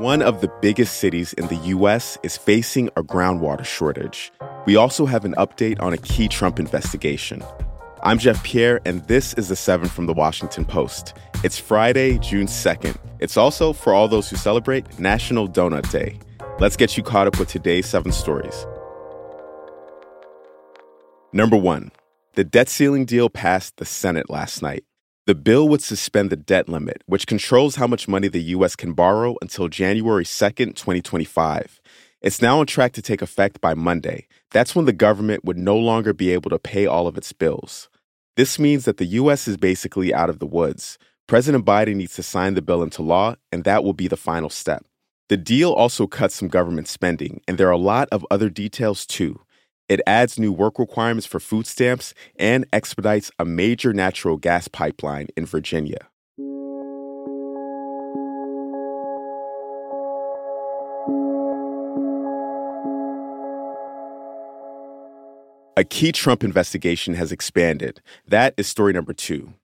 One of the biggest cities in the U.S. is facing a groundwater shortage. We also have an update on a key Trump investigation. I'm Jeff Pierre, and this is the 7 from the Washington Post. It's Friday, June 2nd. It's also, for all those who celebrate, National Donut Day. Let's get you caught up with today's seven stories. Number one, the debt ceiling deal passed the Senate last night. The bill would suspend the debt limit, which controls how much money the U.S. can borrow until January 2nd, 2025. It's now on track to take effect by Monday. That's when the government would no longer be able to pay all of its bills. This means that the U.S. is basically out of the woods. President Biden needs to sign the bill into law, and that will be the final step. The deal also cuts some government spending, and there are a lot of other details too. It adds new work requirements for food stamps and expedites a major natural gas pipeline in Virginia. A key Trump investigation has expanded. That is story number two.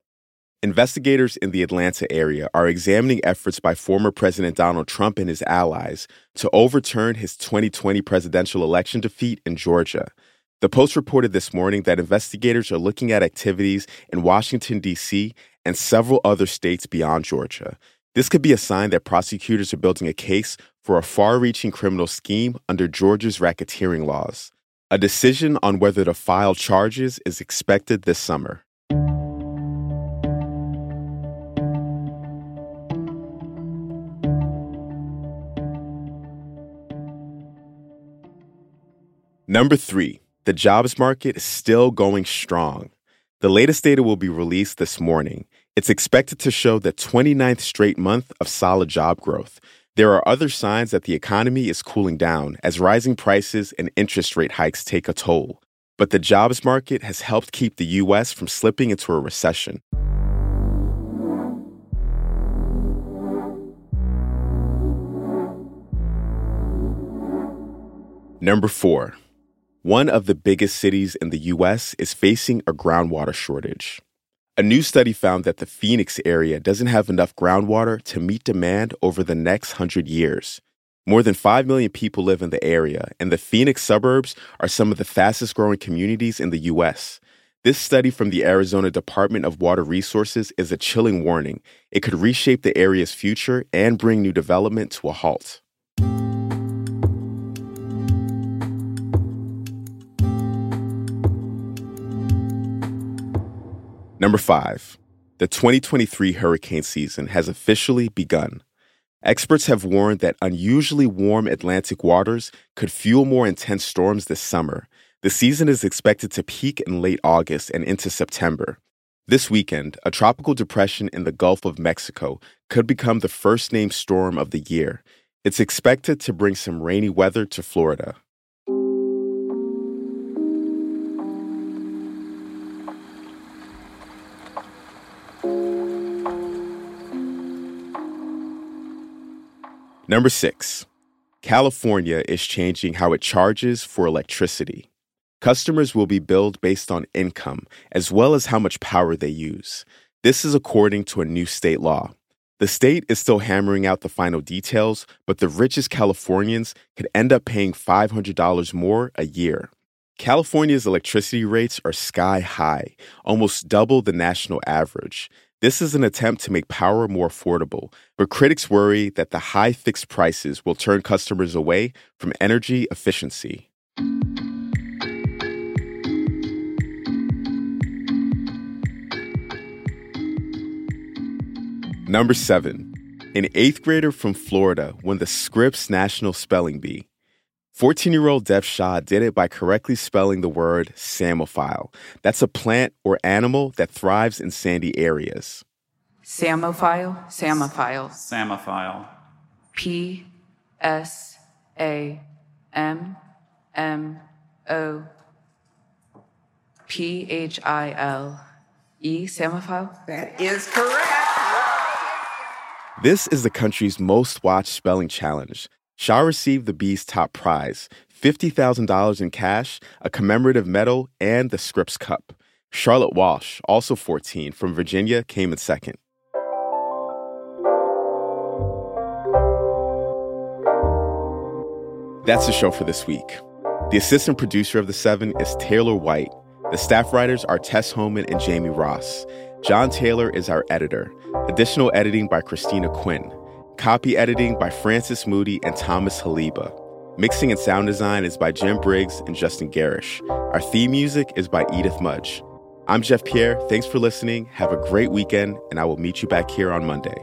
Investigators in the Atlanta area are examining efforts by former President Donald Trump and his allies to overturn his 2020 presidential election defeat in Georgia. The Post reported this morning that investigators are looking at activities in Washington, D.C., and several other states beyond Georgia. This could be a sign that prosecutors are building a case for a far reaching criminal scheme under Georgia's racketeering laws. A decision on whether to file charges is expected this summer. Number three, the jobs market is still going strong. The latest data will be released this morning. It's expected to show the 29th straight month of solid job growth. There are other signs that the economy is cooling down as rising prices and interest rate hikes take a toll. But the jobs market has helped keep the U.S. from slipping into a recession. Number four, one of the biggest cities in the U.S. is facing a groundwater shortage. A new study found that the Phoenix area doesn't have enough groundwater to meet demand over the next hundred years. More than 5 million people live in the area, and the Phoenix suburbs are some of the fastest growing communities in the U.S. This study from the Arizona Department of Water Resources is a chilling warning. It could reshape the area's future and bring new development to a halt. Number five, the 2023 hurricane season has officially begun. Experts have warned that unusually warm Atlantic waters could fuel more intense storms this summer. The season is expected to peak in late August and into September. This weekend, a tropical depression in the Gulf of Mexico could become the first named storm of the year. It's expected to bring some rainy weather to Florida. Number six, California is changing how it charges for electricity. Customers will be billed based on income as well as how much power they use. This is according to a new state law. The state is still hammering out the final details, but the richest Californians could end up paying $500 more a year. California's electricity rates are sky high, almost double the national average. This is an attempt to make power more affordable, but critics worry that the high fixed prices will turn customers away from energy efficiency. Number seven, an eighth grader from Florida won the Scripps National Spelling Bee. 14 year old Dev Shah did it by correctly spelling the word psammophile. That's a plant or animal that thrives in sandy areas. Psammophile, psammophile. Psammophile. P S A M M O P H I L E, psammophile? That is correct. This is the country's most watched spelling challenge. Shah received the Bee's top prize $50,000 in cash, a commemorative medal, and the Scripps Cup. Charlotte Walsh, also 14, from Virginia, came in second. That's the show for this week. The assistant producer of The Seven is Taylor White. The staff writers are Tess Homan and Jamie Ross. John Taylor is our editor. Additional editing by Christina Quinn. Copy editing by Francis Moody and Thomas Haliba. Mixing and sound design is by Jim Briggs and Justin Garish. Our theme music is by Edith Mudge. I'm Jeff Pierre. Thanks for listening. Have a great weekend, and I will meet you back here on Monday.